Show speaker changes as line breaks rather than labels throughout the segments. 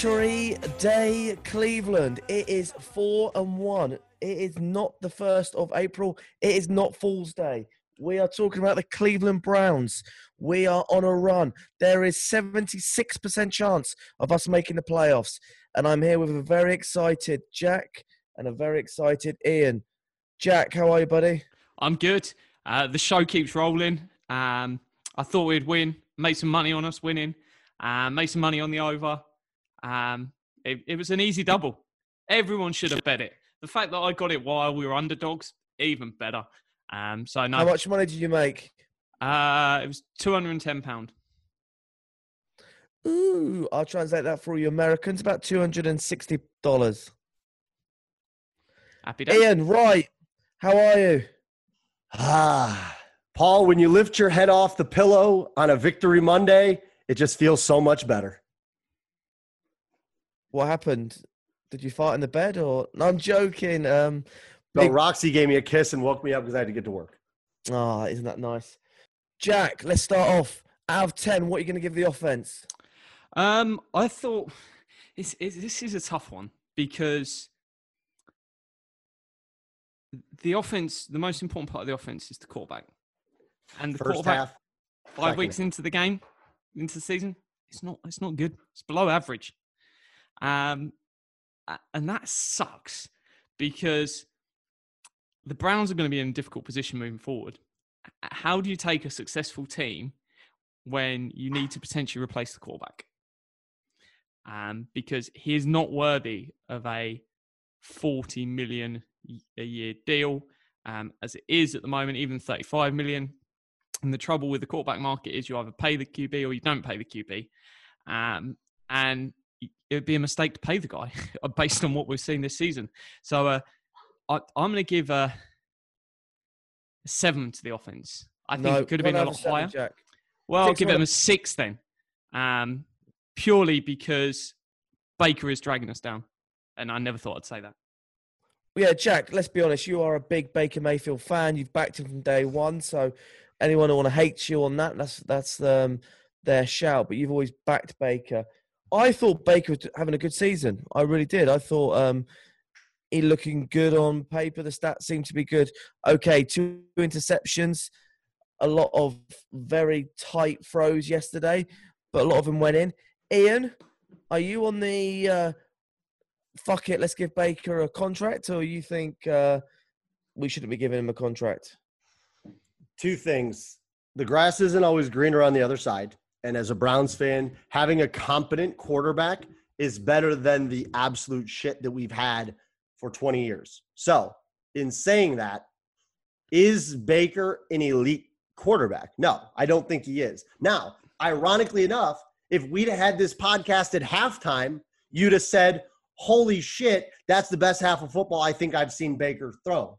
Victory Day, Cleveland. It is four and one. It is not the first of April. It is not Fool's Day. We are talking about the Cleveland Browns. We are on a run. There is 76% chance of us making the playoffs. And I'm here with a very excited Jack and a very excited Iain. Jack, how are you, buddy?
I'm good. Uh, the show keeps rolling. Um, I thought we'd win, make some money on us winning, uh, make some money on the over. Um, it, it was an easy double. Everyone should have bet it. The fact that I got it while we were underdogs, even better. Um, so no,
How much money did you make?
uh, it was two hundred and ten pound.
Ooh, I'll translate that for you Americans. About $260.
Happy day.
Iain, right. How are you?
Ah, Paul, when you lift your head off the pillow on a victory Monday, it just feels so much better.
What happened? Did you fight in the bed or? No, I'm joking. Um,
No,
big-
Roxy gave me a kiss and woke me up because I had to get to work.
Ah, isn't that nice? Jack, let's start off. Out of 10, what are you going to give the offense?
Um, I thought it's, it's, this is a tough one because the offense, the most important part of the offense is the quarterback, and the
First
quarterback
half,
five
second
weeks
half.
into the game, into the season, it's not it's not good. It's below average, um, and that sucks because the Browns are going to be in a difficult position moving forward. How do you take a successful team when you need to potentially replace the quarterback? Um, because he is not worthy of a 40 million a year deal, um, as it is at the moment, even 35 million. And the trouble with the quarterback market is you either pay the QB or you don't pay the QB. Um, and it would be a mistake to pay the guy based on what we've seen this season. So uh, I, I'm going to give a seven to the offense. I think it could have been a lot
seven,
higher.
Jack.
Well, I'll give
of-
a six then, um, purely because Baker is dragging us down, and I never thought I'd say that.
Yeah, Jack, let's be honest. You are a big Baker Mayfield fan. You've backed him from day one. So anyone who want to hate you on that, that's that's um, their shout. But you've always backed Baker. I thought Baker was having a good season. I really did. I thought um, he looking good on paper. The stats seem to be good. Okay, two interceptions, a lot of very tight throws yesterday, but a lot of them went in. Iain, are you on the uh, fuck it, let's give Baker a contract, or you think uh, we shouldn't be giving him a contract?
Two things. The grass isn't always greener on the other side. And as a Browns fan, having a competent quarterback is better than the absolute shit that we've had for 20 years. So, in saying that, is Baker an elite quarterback? No, I don't think he is. Now, ironically enough, if we'd had this podcast at halftime, you'd have said, Holy shit, that's the best half of football I think I've seen Baker throw.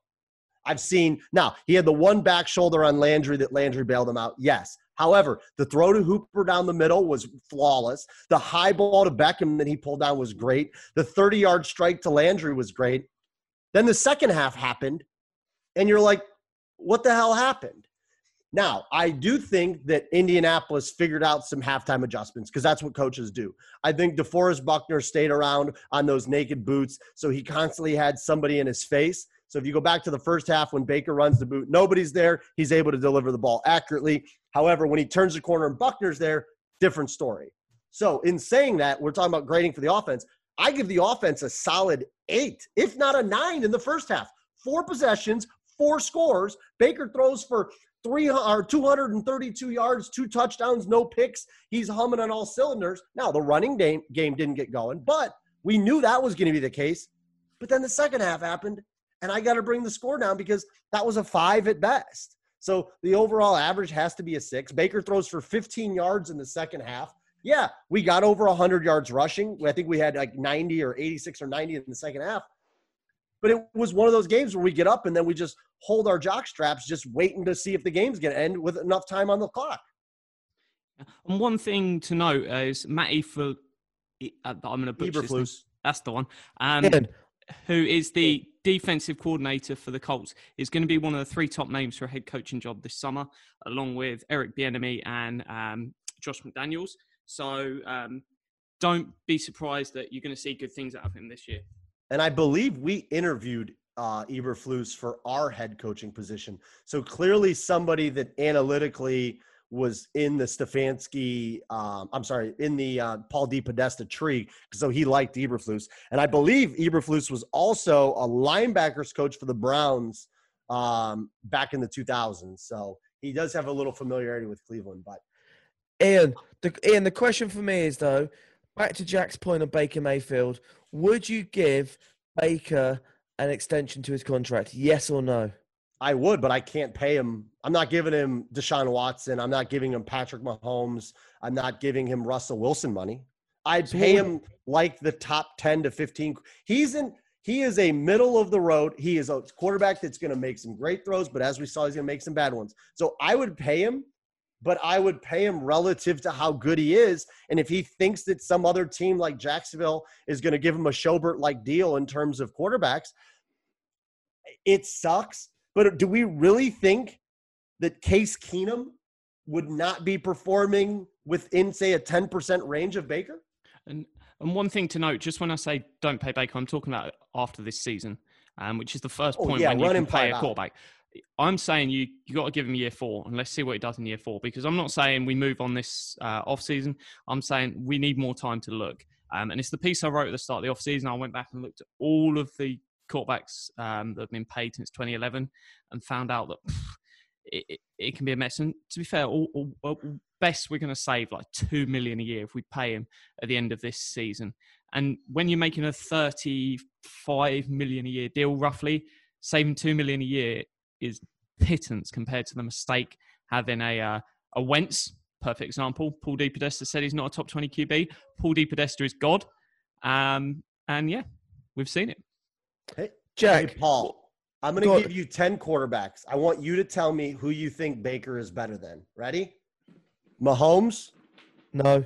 I've seen now he had the one back shoulder on Landry that Landry bailed him out. Yes. However, the throw to Hooper down the middle was flawless. The high ball to Beckham that he pulled down was great. The 30 yard strike to Landry was great. Then the second half happened, and you're like, what the hell happened? Now, I do think that Indianapolis figured out some halftime adjustments because that's what coaches do. I think DeForest Buckner stayed around on those naked boots, so he constantly had somebody in his face. So if you go back to the first half when Baker runs the boot, nobody's there. He's able to deliver the ball accurately. However, when he turns the corner and Buckner's there, different story. So in saying that, we're talking about grading for the offense. I give the offense a solid eight, if not a nine in the first half. Four possessions, four scores. Baker throws for three or 232 yards, two touchdowns, no picks. He's humming on all cylinders. Now the running game game didn't get going, but we knew that was going to be the case. But then the second half happened, and I got to bring the score down because that was a five at best. So the overall average has to be a six. Baker throws for 15 yards in the second half. Yeah, we got over 100 yards rushing. I think we had like 90 or 86 or 90 in the second half. But it was one of those games where we get up and then we just hold our jock straps, just waiting to see if the game's going to end with enough time on the clock.
And one thing to note is Matty for uh, I'm going to butcher this.
Eberflus.
That's the one. Um,
Iain,
who is the defensive coordinator for the Colts, is going to be one of the three top names for a head coaching job this summer, along with Eric Bieniemy and um, Josh McDaniels. So um, don't be surprised that you're going to see good things out of him this year.
And I believe we interviewed uh, Eberflus for our head coaching position. So clearly, somebody that analytically was in the Stefanski, um, I'm sorry, in the uh, Paul DePodesta tree. So he liked Eberflus. And I believe Eberflus was also a linebackers coach for the Browns um, back in the 2000s. So he does have a little familiarity with Cleveland. But
Iain, the, Iain, the question for me is though, back to Jack's point on Baker Mayfield, would you give Baker an extension to his contract? Yes or no?
I would, but I can't pay him. I'm not giving him Deshaun Watson. I'm not giving him Patrick Mahomes. I'm not giving him Russell Wilson money. I'd pay him like the top 10 to 15. He's in, he is a middle of the road. He is a quarterback that's going to make some great throws, but as we saw, he's going to make some bad ones. So I would pay him, but I would pay him relative to how good he is. And if he thinks that some other team like Jacksonville is going to give him a Schobert like deal in terms of quarterbacks, it sucks. But do we really think that Case Keenum would not be performing within, say, a 10% range of Baker?
And and one thing to note, just when I say don't pay Baker, I'm talking about after this season, um, which is the first
Oh,
point
yeah,
when you can pay a quarterback. I'm saying you you got to give him year four, and let's see what he does in year four. Because I'm not saying we move on this uh, off season. I'm saying we need more time to look. Um, and it's the piece I wrote at the start of the off season. I went back and looked at all of the quarterbacks um, that have been paid since 2011, and found out that pff, it, it, it can be a mess. And to be fair, all, all, all best we're going to save like two million a year if we pay him at the end of this season. And when you're making a 35 million a year deal, roughly saving two million a year is pittance compared to the mistake having a uh, a Wentz. Perfect example. Paul DePodesta said he's not a top 20 QB. Paul DePodesta is God. Um, and yeah, we've seen it.
Hey,
Jack,
hey, Paul, I'm going to give you 10 quarterbacks. I want you to tell me who you think Baker is better than. Ready? Mahomes,
no,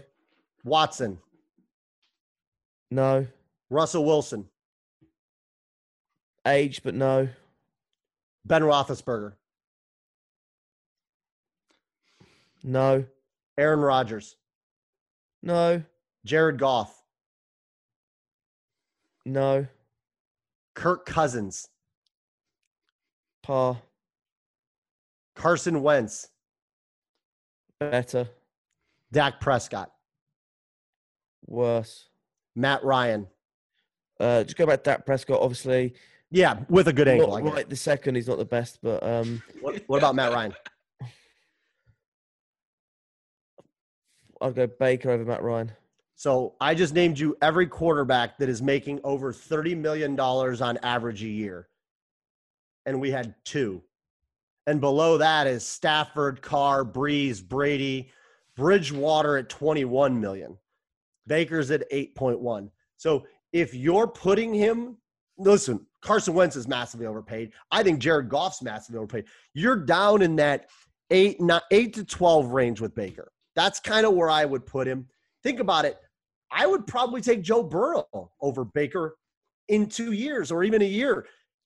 Watson,
no,
Russell Wilson,
age, but no,
Ben Roethlisberger,
no,
Aaron Rodgers,
no,
Jared Goff,
no,
Kirk Cousins,
par,
Carson Wentz,
better,
Dak Prescott,
worse.
Matt Ryan.
Uh, just go back to Dak Prescott. Obviously,
Yeah, with a good angle.
not
I guess.
right the second. He's not the best, but um,
What, what about Matt Ryan?
I'd go Baker over Matt Ryan.
So I just named you every quarterback that is making over $30 million on average a year. And we had two. And below that is Stafford, Carr, Brees, Brady, Bridgewater at 21 million. Baker's at 8.1. So if you're putting him, listen, Carson Wentz is massively overpaid. I think Jared Goff's massively overpaid. You're down in that eight, not eight to 12 range with Baker. That's kind of where I would put him. Think about it. I would probably take Joe Burrow over Baker in two years or even a year.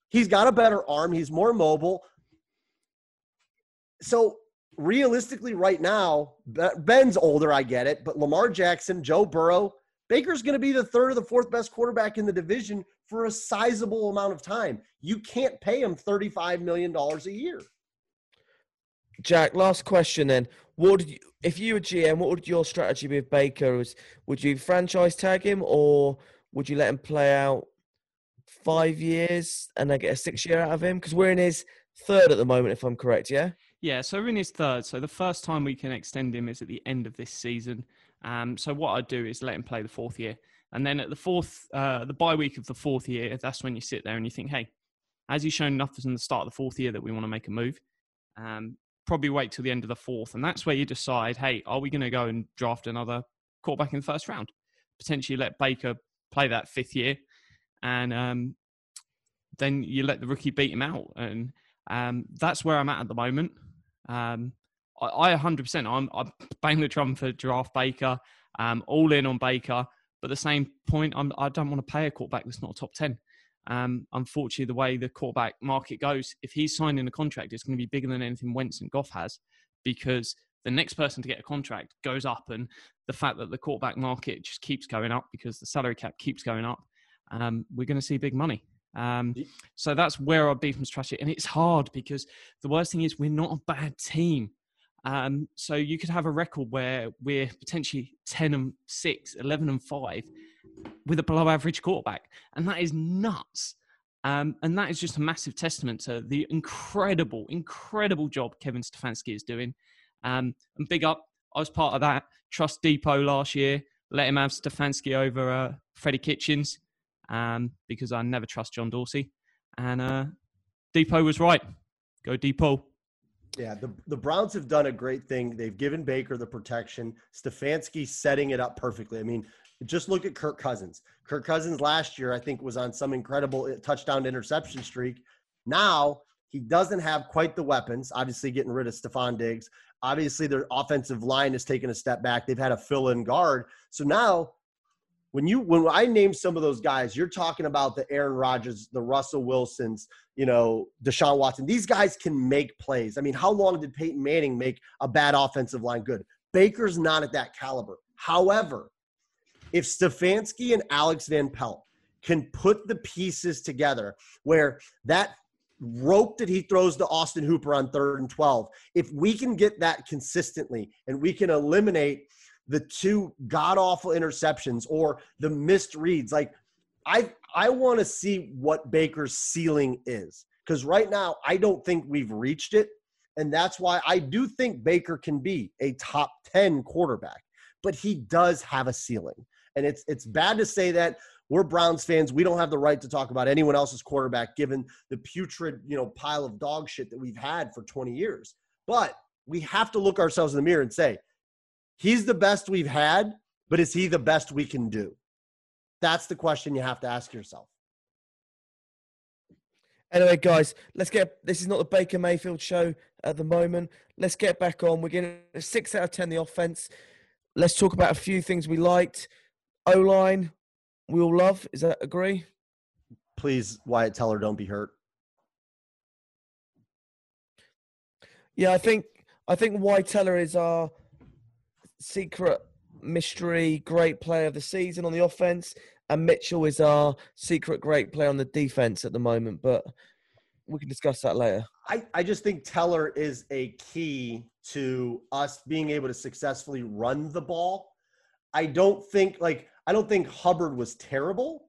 He's got a better arm. He's more mobile. So realistically, right now, Ben's older. I get it, but Lamar Jackson, Joe Burrow, Baker's going to be the third or the fourth best quarterback in the division for a sizable amount of time. You can't pay him thirty-five million dollars a year.
Jack, last question then. What would you, if you were GM? What would your strategy be with Baker? Would you franchise tag him, or would you let him play out five years and then get a six year out of him? Because we're in his third at the moment, if I'm correct. Yeah.
Yeah, so we're in his third. So the first time we can extend him is at the end of this season. Um, so what I'd do is let him play the fourth year. And then at the fourth, uh, the bye week of the fourth year, that's when you sit there and you think, hey, has he shown enough in the start of the fourth year that we want to make a move? Um, probably wait till the end of the fourth, and that's where you decide, hey, are we going to go and draft another quarterback in the first round? Potentially let Baker play that fifth year, and um, then you let the rookie beat him out, and um, that's where I'm at at the moment. Um, I, I 100%, I'm, I'm bang the drum for draft Baker, um, all in on Baker. But at the same point, I'm, I don't want to pay a quarterback that's not a top 10. Um, unfortunately, the way the quarterback market goes, if he's signing a contract, it's going to be bigger than anything Wentz and Goff has because the next person to get a contract goes up. And the fact that the quarterback market just keeps going up because the salary cap keeps going up, um, we're going to see big money. Um, so that's where our beef and strategy, and it's hard because the worst thing is we're not a bad team. Um, so you could have a record where we're potentially 10 and 6, 11 and 5 with a below average quarterback. And that is nuts. Um, and that is just a massive testament to the incredible, incredible job Kevin Stefanski is doing. Um, and big up, I was part of that Trust Depot last year. Let him have Stefanski over uh, Freddie Kitchens um, because I never trust John Dorsey. And uh, Depot was right. Go Depot.
Yeah, the, the Browns have done a great thing. They've given Baker the protection. Stefanski setting it up perfectly. I mean, just look at Kirk Cousins. Kirk Cousins last year, I think, was on some incredible uh, touchdown interception streak. Now he doesn't have quite the weapons. Obviously, getting rid of Stefon Diggs. Obviously, their offensive line has taken a step back. They've had a fill-in guard. So now when you when I name some of those guys, you're talking about the Aaron Rodgers, the Russell Wilsons, you know, Deshaun Watson. These guys can make plays. I mean, how long did Peyton Manning make a bad offensive line good? Baker's not at that caliber. However, if Stefanski and Alex Van Pelt can put the pieces together where that rope that he throws to Austin Hooper on third and 12, if we can get that consistently and we can eliminate – the two god awful interceptions or the missed reads. Like I I want to see what Baker's ceiling is because right now I don't think we've reached it, and that's why I do think Baker can be a top ten quarterback, but he does have a ceiling, and it's it's bad to say that. We're Browns fans. We don't have the right to talk about anyone else's quarterback given the putrid, you know, pile of dog shit that we've had for 20 years. But we have to look ourselves in the mirror and say, he's the best we've had, but is he the best we can do? That's the question you have to ask yourself.
Anyway, guys, let's get. This is not the Baker Mayfield show at the moment. Let's get back on. We're getting a six out of ten the offense. Let's talk about a few things we liked. O line, we all love. Is that agree?
Please, Wyatt Teller, don't be hurt.
Yeah, I think I think Wyatt Teller is our secret mystery great player of the season on the offense, and Mitchell is our secret great player on the defense at the moment. But we can discuss that later.
I, I just think Teller is a key to us being able to successfully run the ball. I don't think like I don't think Hubbard was terrible.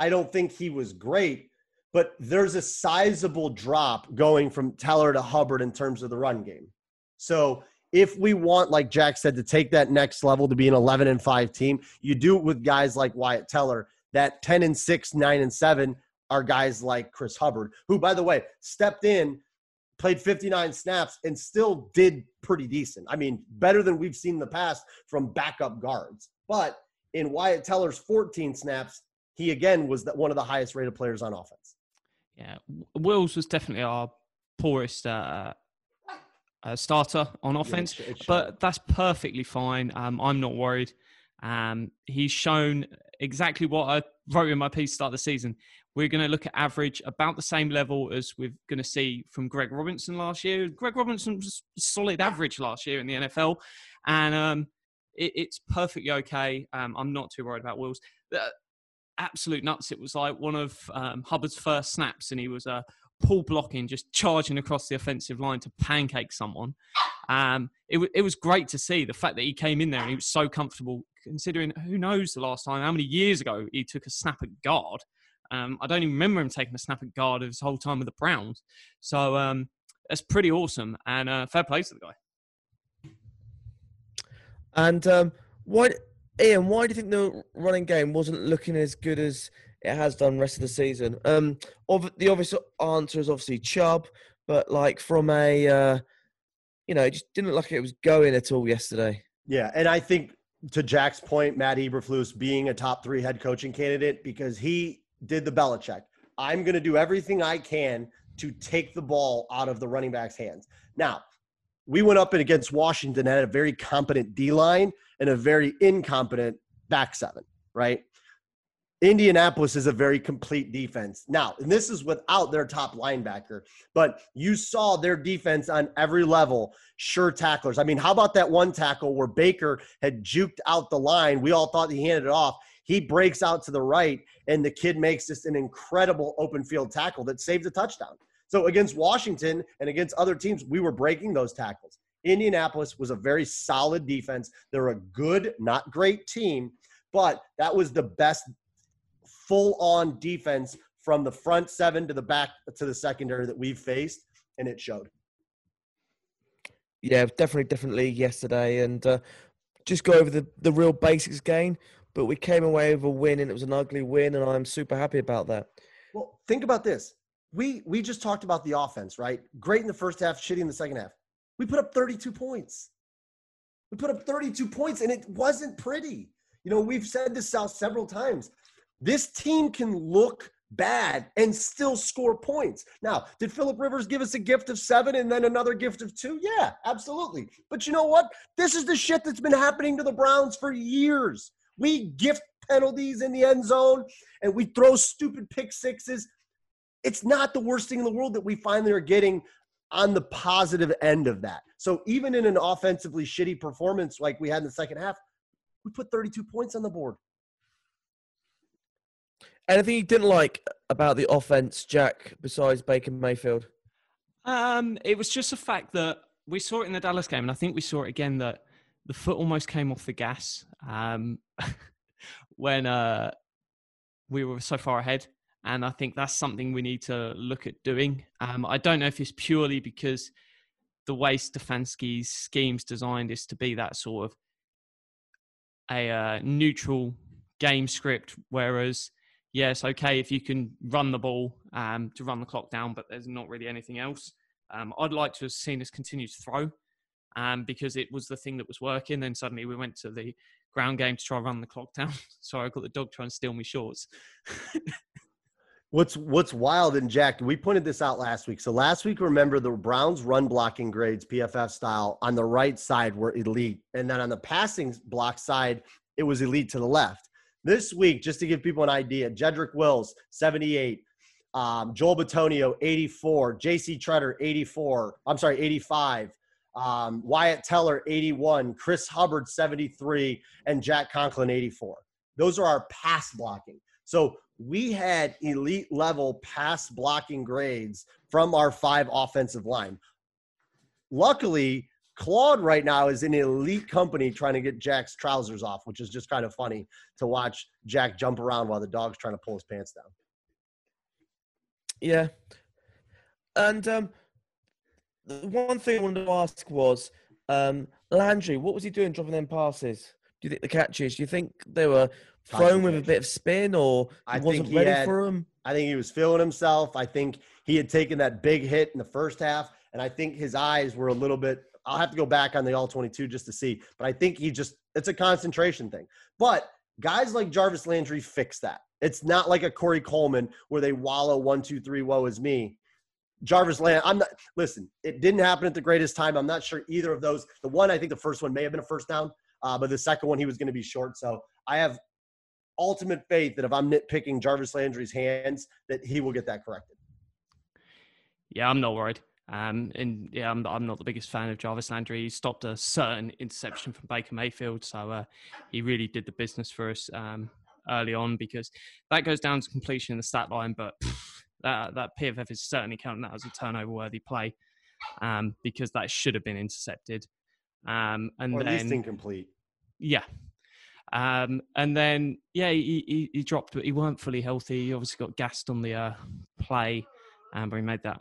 I don't think he was great, but there's a sizable drop going from Teller to Hubbard in terms of the run game. So if we want, like Jack said, to take that next level to be an 11 and 5 team, you do it with guys like Wyatt Teller. That 10 and 6, 9 and 7 are guys like Chris Hubbard, who, by the way, stepped in, played 59 snaps, and still did pretty decent. I mean, better than we've seen in the past from backup guards. But in Wyatt Teller's 14 snaps, he again was one of the highest rated players on offense.
Yeah, Wills was definitely our poorest uh, uh, starter on offense, yeah, it's, but that's perfectly fine. Um, I'm not worried. Um, he's shown exactly what I wrote in my piece start of the season. We're going to look at average about the same level as we're going to see from Greg Robinson last year. Greg Robinson was solid average last year in the NFL, and um, it, it's perfectly okay. Um, I'm not too worried about Wills. Uh, absolute nuts. It was like one of um, Hubbard's first snaps, and he was uh, pull blocking, just charging across the offensive line to pancake someone. Um, it, w- it was great to see the fact that he came in there and he was so comfortable, considering who knows the last time, how many years ago he took a snap at guard. Um, I don't even remember him taking a snap at guard his whole time with the Browns. So um, that's pretty awesome and uh, fair play to the guy.
And um, why, Iain? Why do you think the running game wasn't looking as good as it has done rest of the season. Um, the obvious answer is obviously Chubb, but like from a uh, you know, it just didn't look like it was going at all yesterday.
Yeah, and I think to Jack's point, Matt Eberflus being a top three head coaching candidate because he did the Belichick. I'm going to do everything I can to take the ball out of the running back's hands. Now, we went up and against Washington had a very competent D line and a very incompetent back seven, right? Indianapolis is a very complete defense. Now, and this is without their top linebacker, but you saw their defense on every level, sure tacklers. I mean, how about that one tackle where Baker had juked out the line? We all thought he handed it off. He breaks out to the right, and the kid makes just an incredible open field tackle that saved a touchdown. So against Washington and against other teams, we were breaking those tackles. Indianapolis was a very solid defense. They're a good, not great team, but that was the best full on defense from the front seven to the back to the secondary that we've faced, and it showed.
Yeah, definitely, definitely yesterday, and uh, just go over the the real basics again. But we came away with a win, and it was an ugly win, and I'm super happy about that.
Well, think about this. We we just talked about the offense, right? Great in the first half, shitty in the second half. We put up 32 points. We put up 32 points, and it wasn't pretty. You know, we've said this out several times. This team can look bad and still score points. Now, did Philip Rivers give us a gift of seven and then another gift of two? Yeah, absolutely. But you know what? This is the shit that's been happening to the Browns for years. We gift penalties in the end zone and we throw stupid pick sixes. It's not the worst thing in the world that we finally are getting on the positive end of that. So even in an offensively shitty performance like we had in the second half, we put 32 points on the board.
Anything you didn't like about the offense, Jack, besides Baker Mayfield?
Um, it was just the fact that we saw it in the Dallas game, and I think we saw it again that the foot almost came off the gas um, when uh, we were so far ahead. And I think that's something we need to look at doing. Um, I don't know if it's purely because the way Stefanski's scheme's designed is to be that sort of a uh, neutral game script, whereas yes, okay, if you can run the ball um, to run the clock down, but there's not really anything else. Um, I'd like to have seen us continue to throw um, because it was the thing that was working. Then suddenly we went to the ground game to try run the clock down. Sorry, I got the dog trying to steal me shorts.
What's what's wild and Jack, we pointed this out last week. So last week, remember the Browns run blocking grades, PFF style, on the right side were elite. And then on the passing block side, it was elite to the left. This week, just to give people an idea, Jedrick Wills, 78. Um, Joel Bitonio, 84. JC Tretter, 84. I'm sorry, 85. Um, Wyatt Teller, 81. Chris Hubbard, 73. And Jack Conklin, 84. Those are our pass blocking. So we had elite level pass blocking grades from our five offensive line. Luckily, Claude right now is in elite company trying to get Jack's trousers off, which is just kind of funny to watch Jack jump around while the dog's trying to pull his pants down.
Yeah. And um, the one thing I wanted to ask was um, Landry, what was he doing dropping them passes? Do you think the catches? Do you think they were thrown with a bit of spin or
I
wasn't
he
ready
had-
for him?
I think he was feeling himself. I think he had taken that big hit in the first half, and I think his eyes were a little bit. I'll have to go back on the all 22 just to see, but I think he just, it's a concentration thing. But guys like Jarvis Landry fix that. It's not like a Corey Coleman where they wallow one, two, three, woe is me. Jarvis Land, I'm not, listen, it didn't happen at the greatest time. I'm not sure either of those. The one, I think the first one may have been a first down, uh, but the second one, he was going to be short. So I have ultimate faith that if I'm nitpicking Jarvis Landry's hands, that he will get that corrected.
Yeah, I'm not worried. Um, and yeah, I'm, I'm not the biggest fan of Jarvis Landry. He stopped a certain interception from Baker Mayfield, so uh, he really did the business for us um, early on because that goes down to completion in the stat line. But that that PFF is certainly counting that as a turnover-worthy play um, because that should have been intercepted. Um, and
Or at
then
least incomplete.
yeah. Um, and then, yeah, he, he, he dropped, but he weren't fully healthy. He obviously got gassed on the uh, play, um, but he made that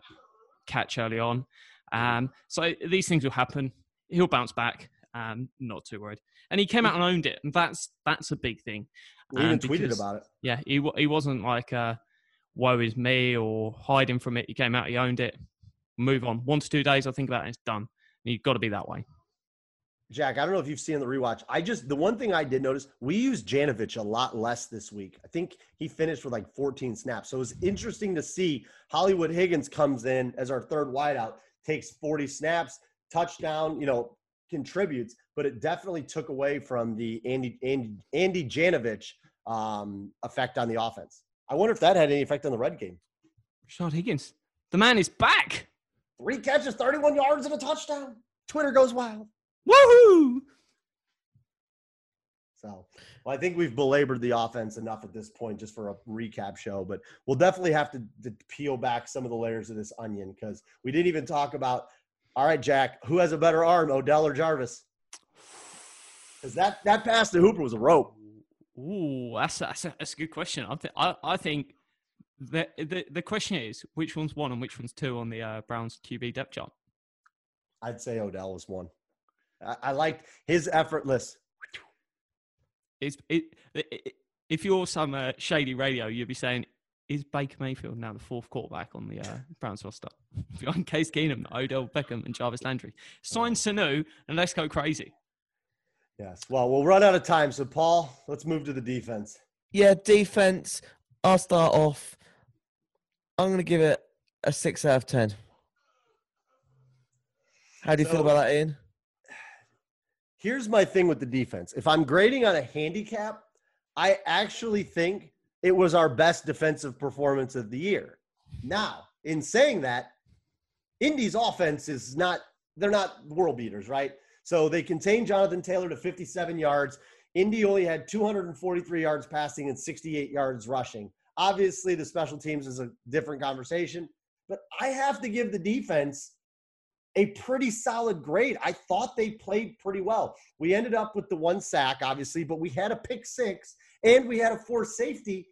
catch early on. Um, so these things will happen. He'll bounce back. Um, not too worried. And he came out and owned it, and that's that's a big thing.
We even
um,
tweeted
because-
about it.
Yeah, he he wasn't like uh, "woe is me" or hiding from it. He came out, he owned it. Move on. One to two days, I think about it, it's done. You've got to be that way.
Jack, I don't know if you've seen the rewatch. I just the one thing I did notice, we used Janovich a lot less this week. I think he finished with like 14 snaps. So it was interesting to see Hollywood Higgins comes in as our third wideout, takes 40 snaps, touchdown, you know, contributes, but it definitely took away from the Andy Andy, Andy Janovich um, effect on the offense. I wonder if that had any effect on the red game.
Rashad Higgins, the man is back.
Three catches, 31 yards, and a touchdown. Twitter goes wild.
Woohoo!
So, well, I think we've belabored the offense enough at this point just for a recap show, but we'll definitely have to, to peel back some of the layers of this onion because we didn't even talk about. All right, Jack, who has a better arm, Odell or Jarvis? Because that that pass to Hooper was a rope.
Ooh, that's that's a, that's a good question. I, th- I, I think the, the the question is which one's one and which one's two on the uh, Browns QB depth chart.
I'd say Odell was one. I, I liked his effortless.
Is it, it, if you're some uh, shady radio, you'd be saying, "Is Baker Mayfield now the fourth quarterback on the uh, Browns roster behind Case Keenum, Odell Beckham, and Jarvis Landry? Sign Sanu and let's go crazy."
Yes. Well, we'll run out of time. So, Paul, let's move to the defense.
Yeah, defense. I'll start off. I'm going to give it a six out of ten. How do you feel about that, Iain?
Here's my thing with the defense. If I'm grading on a handicap, I actually think it was our best defensive performance of the year. Now, in saying that, Indy's offense is not, they're not world beaters, right? So they contained Jonathan Taylor to 57 yards. Indy only had 243 yards passing and 68 yards rushing. Obviously, the special teams is a different conversation, but I have to give the defense a pretty solid grade. I thought they played pretty well. We ended up with the one sack, obviously, but we had a pick six and we had a forced safety.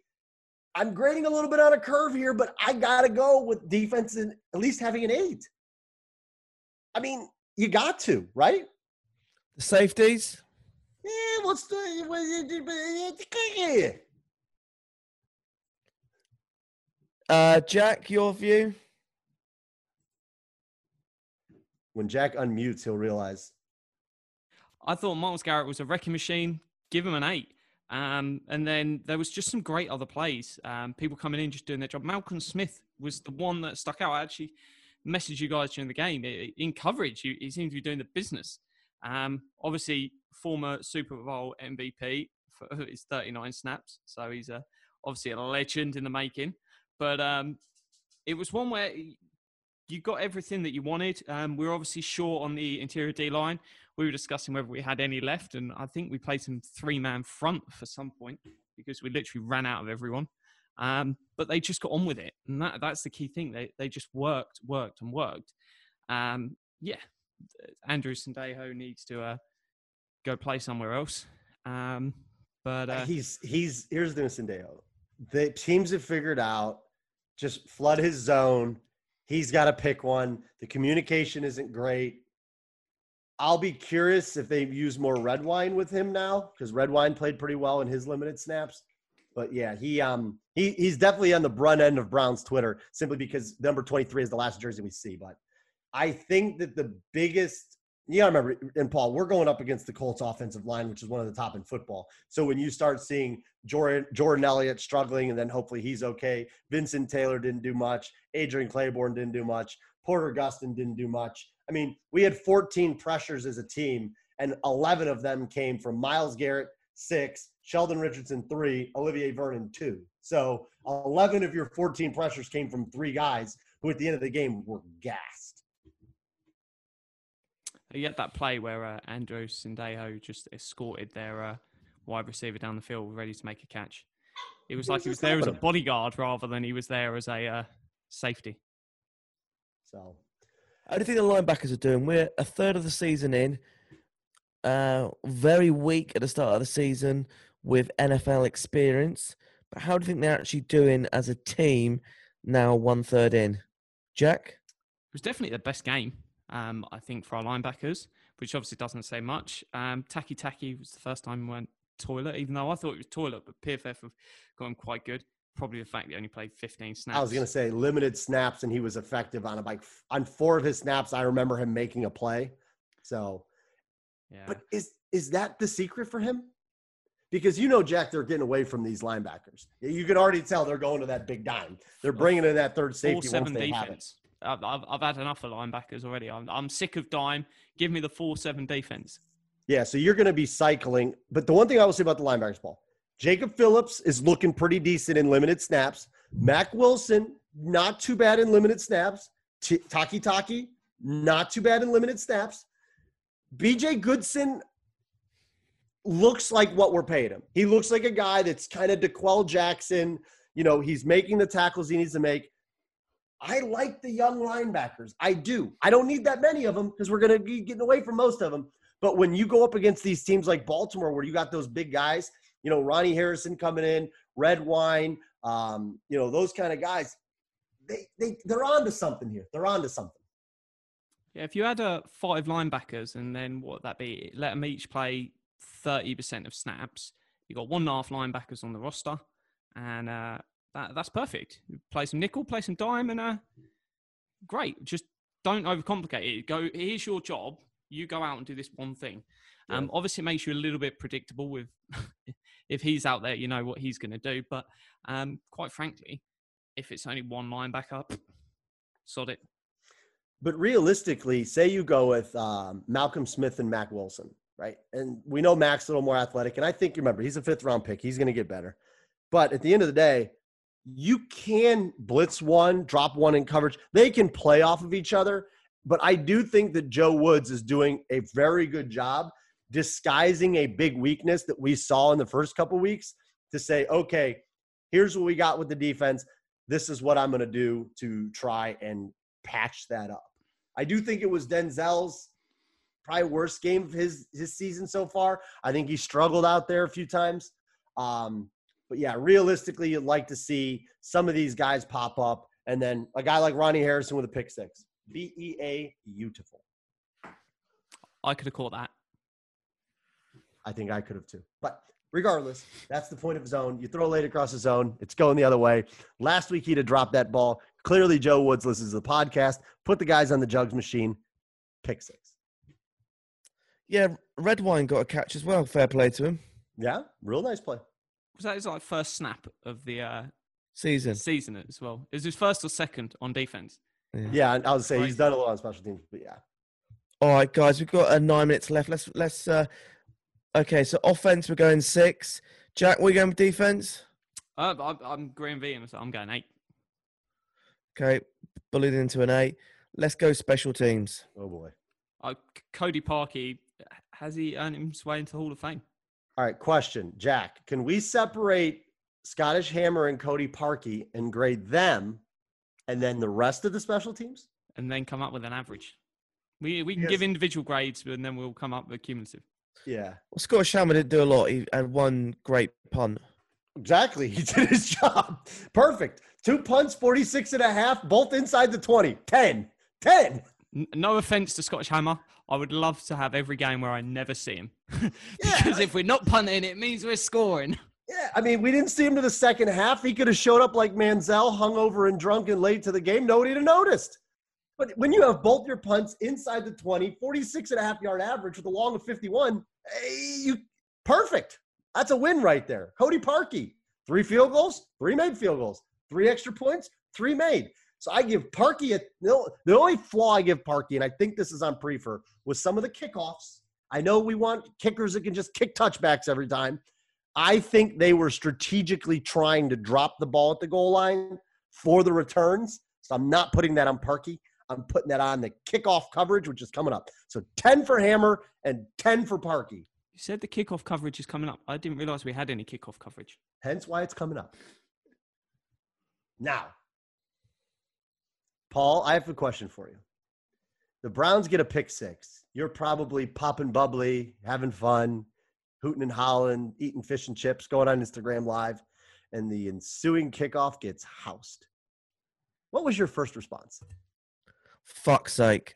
I'm grading a little bit on a curve here, but I got to go with defense and at least having an eight. I mean, you got to, right?
The safeties.
Yeah, what's the.
Uh, Jack, your view?
When Jack unmutes, he'll realize.
I thought Myles Garrett was a wrecking machine. Give him an eight. Um, and then there was just some great other plays. Um, people coming in just doing their job. Malcolm Smith was the one that stuck out. I actually messaged you guys during the game I- in coverage. He, he seemed to be doing the business. Um, obviously, former Super Bowl MVP for his 39 snaps, so he's a, obviously a legend in the making. But um, it was one where you got everything that you wanted. Um, we were obviously short on the interior D line. We were discussing whether we had any left, and I think we played some three man front for some point because we literally ran out of everyone. Um, but they just got on with it, and that, that's the key thing. They they just worked, worked, and worked. Um, yeah, Andrew Sendejo needs to uh, go play somewhere else. Um, but uh,
he's he's here's the Sendejo. The teams have figured out just flood his zone. He's got to pick one. The communication isn't great. I'll be curious if they use more Redwine with him now because Redwine played pretty well in his limited snaps. But yeah, he um he he's definitely on the brunt end of Brown's Twitter simply because number 23 is the last jersey we see. But I think that the biggest you gotta remember, and Paul, we're going up against the Colts offensive line, which is one of the top in football. So when you start seeing Jordan Jordan Elliott struggling, and then hopefully he's okay. Vincent Taylor didn't do much. Adrian Clayborn didn't do much. Porter Gustin didn't do much. I mean, we had 14 pressures as a team, and 11 of them came from Myles Garrett, six, Sheldon Richardson, three, Olivier Vernon, two. So 11 of your 14 pressures came from three guys who, at the end of the game, were gassed.
You had that play where uh, Andrew Sendejo just escorted their uh, wide receiver down the field, ready to make a catch. It was
What
like
was
he was there as a bodyguard rather than he was there as a uh, safety.
So
How do you think the linebackers are doing? We're a third of the season in. Uh, very weak at the start of the season with NFL experience. But how do you think they're actually doing as a team now, one third in? Jack?
It was definitely the best game, um, I think, for our linebackers, which obviously doesn't say much. Um, Takitaki was the first time we went toilet, even though I thought it was toilet, but PFF have got him quite good. Probably the fact that he only played 15 snaps.
I was going to say limited snaps, and he was effective on about on four of his snaps. I remember him making a play. So,
Yeah.
but is is that the secret for him? Because you know, Jack, they're getting away from these linebackers. You can already tell they're going to that big dime. They're bringing in that third safety once they have it.
I've, I've had enough of linebackers already. I'm, I'm sick of dime. Give me the four seven defense.
Yeah, so you're going to be cycling. But the one thing I will say about the linebackers, Paul, Jacob Phillips is looking pretty decent in limited snaps. Mack Wilson, not too bad in limited snaps. T- Takitaki, not too bad in limited snaps. BJ Goodson looks like what we're paying him. He looks like a guy that's kind of D'Qwell Jackson. You know, he's making the tackles he needs to make. I like the young linebackers. I do. I don't need that many of them because we're going to be getting away from most of them. But when you go up against these teams like Baltimore, where you got those big guys, you know, Ronnie Harrison coming in, Redwine, um, you know, those kind of guys, they, they, they're on to something here. They're on to something.
Yeah, if you had uh, five linebackers and then what that be? Let them each play thirty percent of snaps. You got one and a half linebackers on the roster, and uh, that that's perfect. Play some nickel, play some dime, and uh, great. Just don't overcomplicate it. Go. Here's your job. You go out and do this one thing. Um, obviously, it makes you a little bit predictable with if he's out there, you know what he's going to do. But um, quite frankly, if it's only one linebacker, sod it.
But realistically, say you go with um, Malcolm Smith and Mack Wilson, right? And we know Mack's a little more athletic. And I think, remember, he's a fifth round pick. He's going to get better. But at the end of the day, you can blitz one, drop one in coverage. They can play off of each other. But I do think that Joe Woods is doing a very good job disguising a big weakness that we saw in the first couple weeks to say, okay, here's what we got with the defense. This is what I'm going to do to try and patch that up. I do think it was Denzel's probably worst game of his his season so far. I think he struggled out there a few times. Um, but yeah, realistically, you'd like to see some of these guys pop up, and then a guy like Ronnie Harrison with a pick six. B E A beautiful.
I could have caught that.
I think I could have too. But regardless, that's the point of zone. You throw late across the zone, it's going the other way. Last week he'd have dropped that ball. Clearly, Joe Woods listens to the podcast. Put the guys on the jugs machine. Pick six.
Yeah, Redwine got a catch as well. Fair play to him.
Yeah, real nice play.
Was that his like first snap of the uh,
Season.
season as well? Is his first or second on defense?
Yeah, and I would say he's done a lot on special teams, but yeah.
All right, guys, we've got uh, nine minutes left. Let's let's. uh Okay, so offense, we're going six. Jack, we going with defense?
Uh, I'm, I'm Graham V, so I'm going eight.
Okay, bullied into an eight. Let's go special teams.
Oh boy.
Uh, Cody Parkey has he earned his way into the Hall of Fame?
All right, question, Jack. Can we separate Scottish Hammer and Cody Parkey and grade them, and then the rest of the special teams?
and then come up with an average. We we can
Yes.
give individual grades, and then we'll come up with cumulative.
Yeah,
Well, Scottish Hammer didn't do a lot. He had one great punt.
exactly. He did his job. Perfect. Two punts, 46 and a half, both inside the 20. 10. 10.
No offense to Scottish Hammer, I would love to have every game where I never see him,
Yeah,
because if we're not punting, it means we're scoring.
Yeah, I mean, we didn't see him to the second half. He could have showed up like Manziel, hungover and drunk and late to the game. Nobody would have noticed. But when you have both your punts inside the 20, 46 and a half yard average with a long of 51, eh, you perfect. That's a win right there. Cody Parkey, three field goals, three made field goals, three extra points, three made. So I give Parkey a the only flaw I give Parkey, and I think this is on Priefer, was some of the kickoffs. I know we want kickers that can just kick touchbacks every time. I think they were strategically trying to drop the ball at the goal line for the returns. So I'm not putting that on Parkey. I'm putting that on the kickoff coverage, which is coming up. So 10 for Hammer and 10 for Parkey.
You said the kickoff coverage is coming up. I didn't realize we had any kickoff coverage.
Hence why it's coming up. Now, Paul, I have a question for you. The Browns get a pick six. You're probably popping bubbly, having fun, hooting and hollering, eating fish and chips, going on Instagram Live, and the ensuing kickoff gets housed. What was your first response?
Fuck's sake.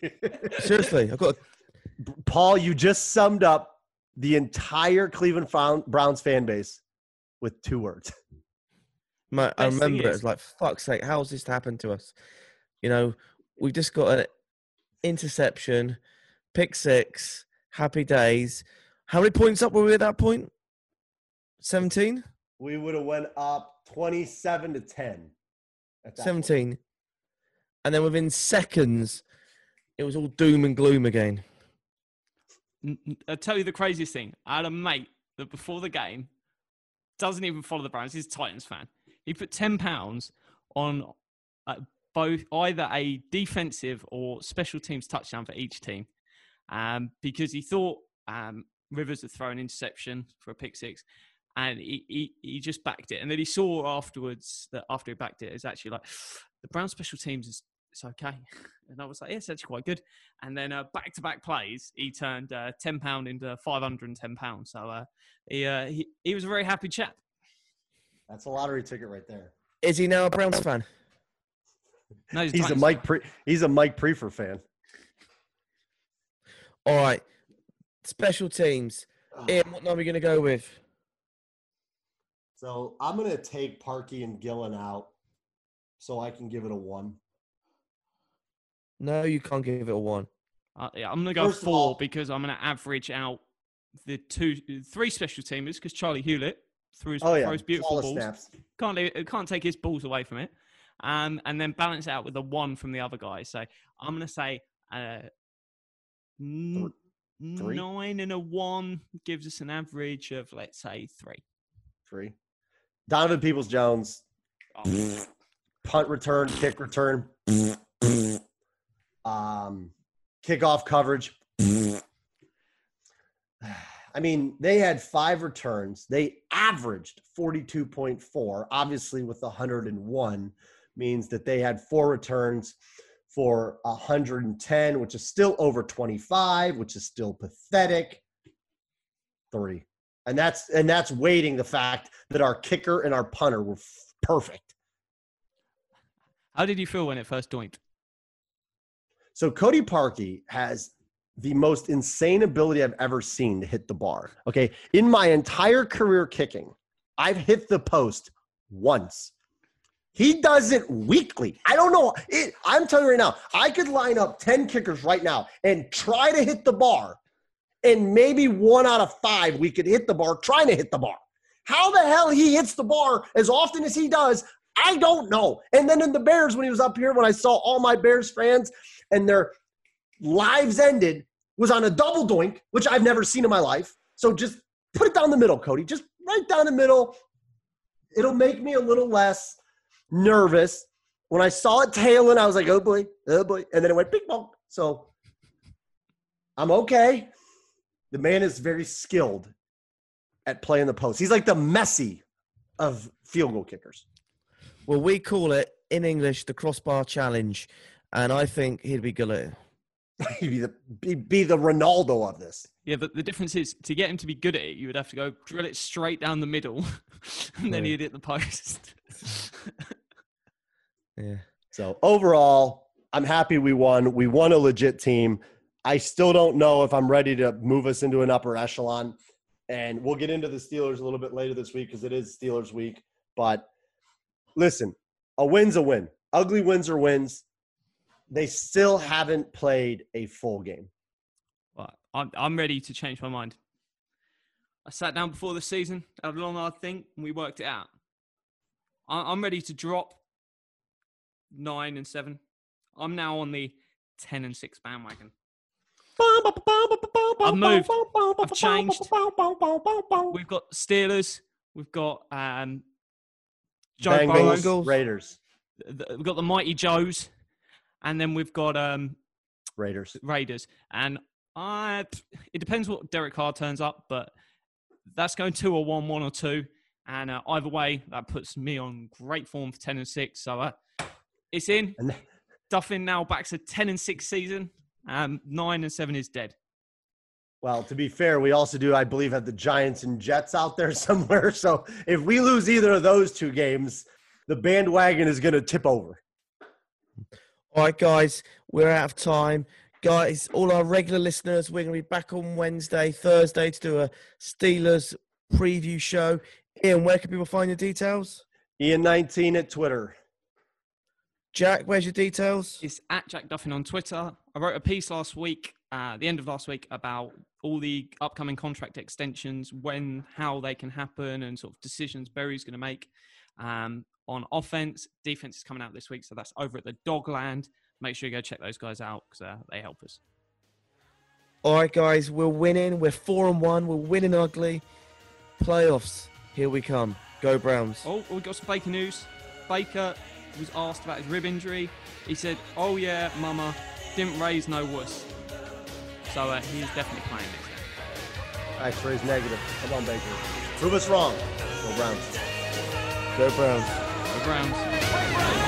Seriously, I've got. A,
Paul, you just summed up the entire Cleveland Browns fan base with two words.
My, I
Best thing
remember it
is-
was like, fuck's sake, how's this happened to us? You know, we've just got an interception, pick six, happy days. How many points up were we at that point? 17?
We would have went up 27 to 10. at that point.
17. And then within seconds, it was all doom and gloom again.
I'll tell you the craziest thing. I had a mate that before the game doesn't even follow the Browns. He's a Titans fan. He put ten pounds on uh, both either a defensive or special teams touchdown for each team, um, because he thought um, Rivers would throw an interception for a pick six, and he, he he just backed it. And then he saw afterwards that after he backed it, it's actually like the Brown special teams is it's okay. And I was like, yeah, it's actually quite good. And then uh, back-to-back plays, he turned uh, ten pound into five hundred and ten pounds. So uh, he, uh, he he was a very happy chap.
That's a lottery ticket right there.
Is he now a Browns fan?
No, he's,
He's a Mike Pre- he's a Mike Priefer fan.
All right. Special teams. Iain, what number are we going to go with?
So I'm gonna take Parkey and Gillan out, so I can give it a one.
No, you can't give it a one.
Uh, yeah, I'm gonna go
First of
four
all-
because I'm gonna average out the two, three special teamers because Charley Hughlett throws,
Oh yeah,
throws beautiful
flawless
balls.
snaps.
Can't leave, can't take his balls away from it, um, and then balance it out with the one from the other guy. So I'm gonna say uh, n-
three?
nine and a one gives us an average of let's say three.
Three. Donovan Peoples Jones,
Oh,
punt return, kick return, um, kickoff coverage. I mean, they had five returns. They averaged 42.4. Obviously, with 101, means that they had four returns for 110, which is still over 25, which is still pathetic. Three. And that's and that's weighting the fact that our kicker and our punter were f- perfect.
How did you feel when it first joined?
So Cody Parkey has the most insane ability I've ever seen to hit the bar. Okay. In my entire career kicking, I've hit the post once. He does it weekly. I don't know. It, I'm telling you right now, I could line up 10 kickers right now and try to hit the bar. And maybe one out of five, we could hit the bar trying to hit the bar. How the hell he hits the bar as often as he does, I don't know. And then in the Bears, when he was up here, when I saw all my Bears fans and their lives ended was on a double doink, which I've never seen in my life. So just put it down the middle, Cody. Just right down the middle. It'll make me a little less nervous. When I saw it tailing, I was like, oh boy, oh boy. And then it went ping pong. So I'm okay. The man is very skilled at playing the post. He's like the Messi of field goal kickers.
Well, we call it in English the crossbar challenge, and I think he'd be good at it.
He'd be the be, be the Ronaldo of this.
Yeah, but the difference is to get him to be good at it, you would have to go drill it straight down the middle, and then
Yeah.
he'd hit the post.
Yeah.
So overall, I'm happy we won. We won a legit team. I still don't know if I'm ready to move us into an upper echelon. And we'll get into the Steelers a little bit later this week because it is Steelers week. But listen, a win's a win. Ugly wins are wins. They still haven't played a full game.
But I'm, I'm ready to change my mind. I sat down before the season, had a long hard think, and we worked it out. I'm ready to drop nine and seven. I'm now on the ten and six bandwagon. I've moved. I've changed. We've got Steelers. We've got um, Joe
Bengals,
Burrow.
Raiders,
We've got the mighty Joes, and then we've got um,
Raiders.
Raiders. And I, it depends what Derek Carr turns up, but that's going two or one, one or two. And uh, either way, that puts me on great form for 10 and 6. So uh, it's in.
And
Duffin now backs a 10 and 6 season. Um, 9 and 7 is dead.
Well, to be fair, we also do, I believe, have the Giants and Jets out there somewhere. So if we lose either of those two games, the bandwagon is going to tip over.
All right, guys, we're out of time. Guys, all our regular listeners, we're going to be back on Wednesday, Thursday to do a Steelers preview show. Iain, where can people find your details?
Ian19 at Twitter.
Jack, where's your details?
It's at Jack Duffin on Twitter. I wrote a piece last week uh, the end of last week about all the upcoming contract extensions, when, how they can happen, and sort of decisions Berry's going to make um, on offense. Defense is coming out this week, so that's over at the Dogland. Make sure you go check those guys out because uh, they help us.
All right, guys, we're winning. We're four and one. We're winning ugly. Playoffs. Here we come. Go Browns.
Oh, we got some Baker news. Baker was asked about his rib injury. He said, "Oh yeah, Mama, didn't raise no wuss." So uh, he's definitely playing next game.
X-rays negative. Come on, Baker. Prove us wrong. Go Browns.
Go Browns.
Browns.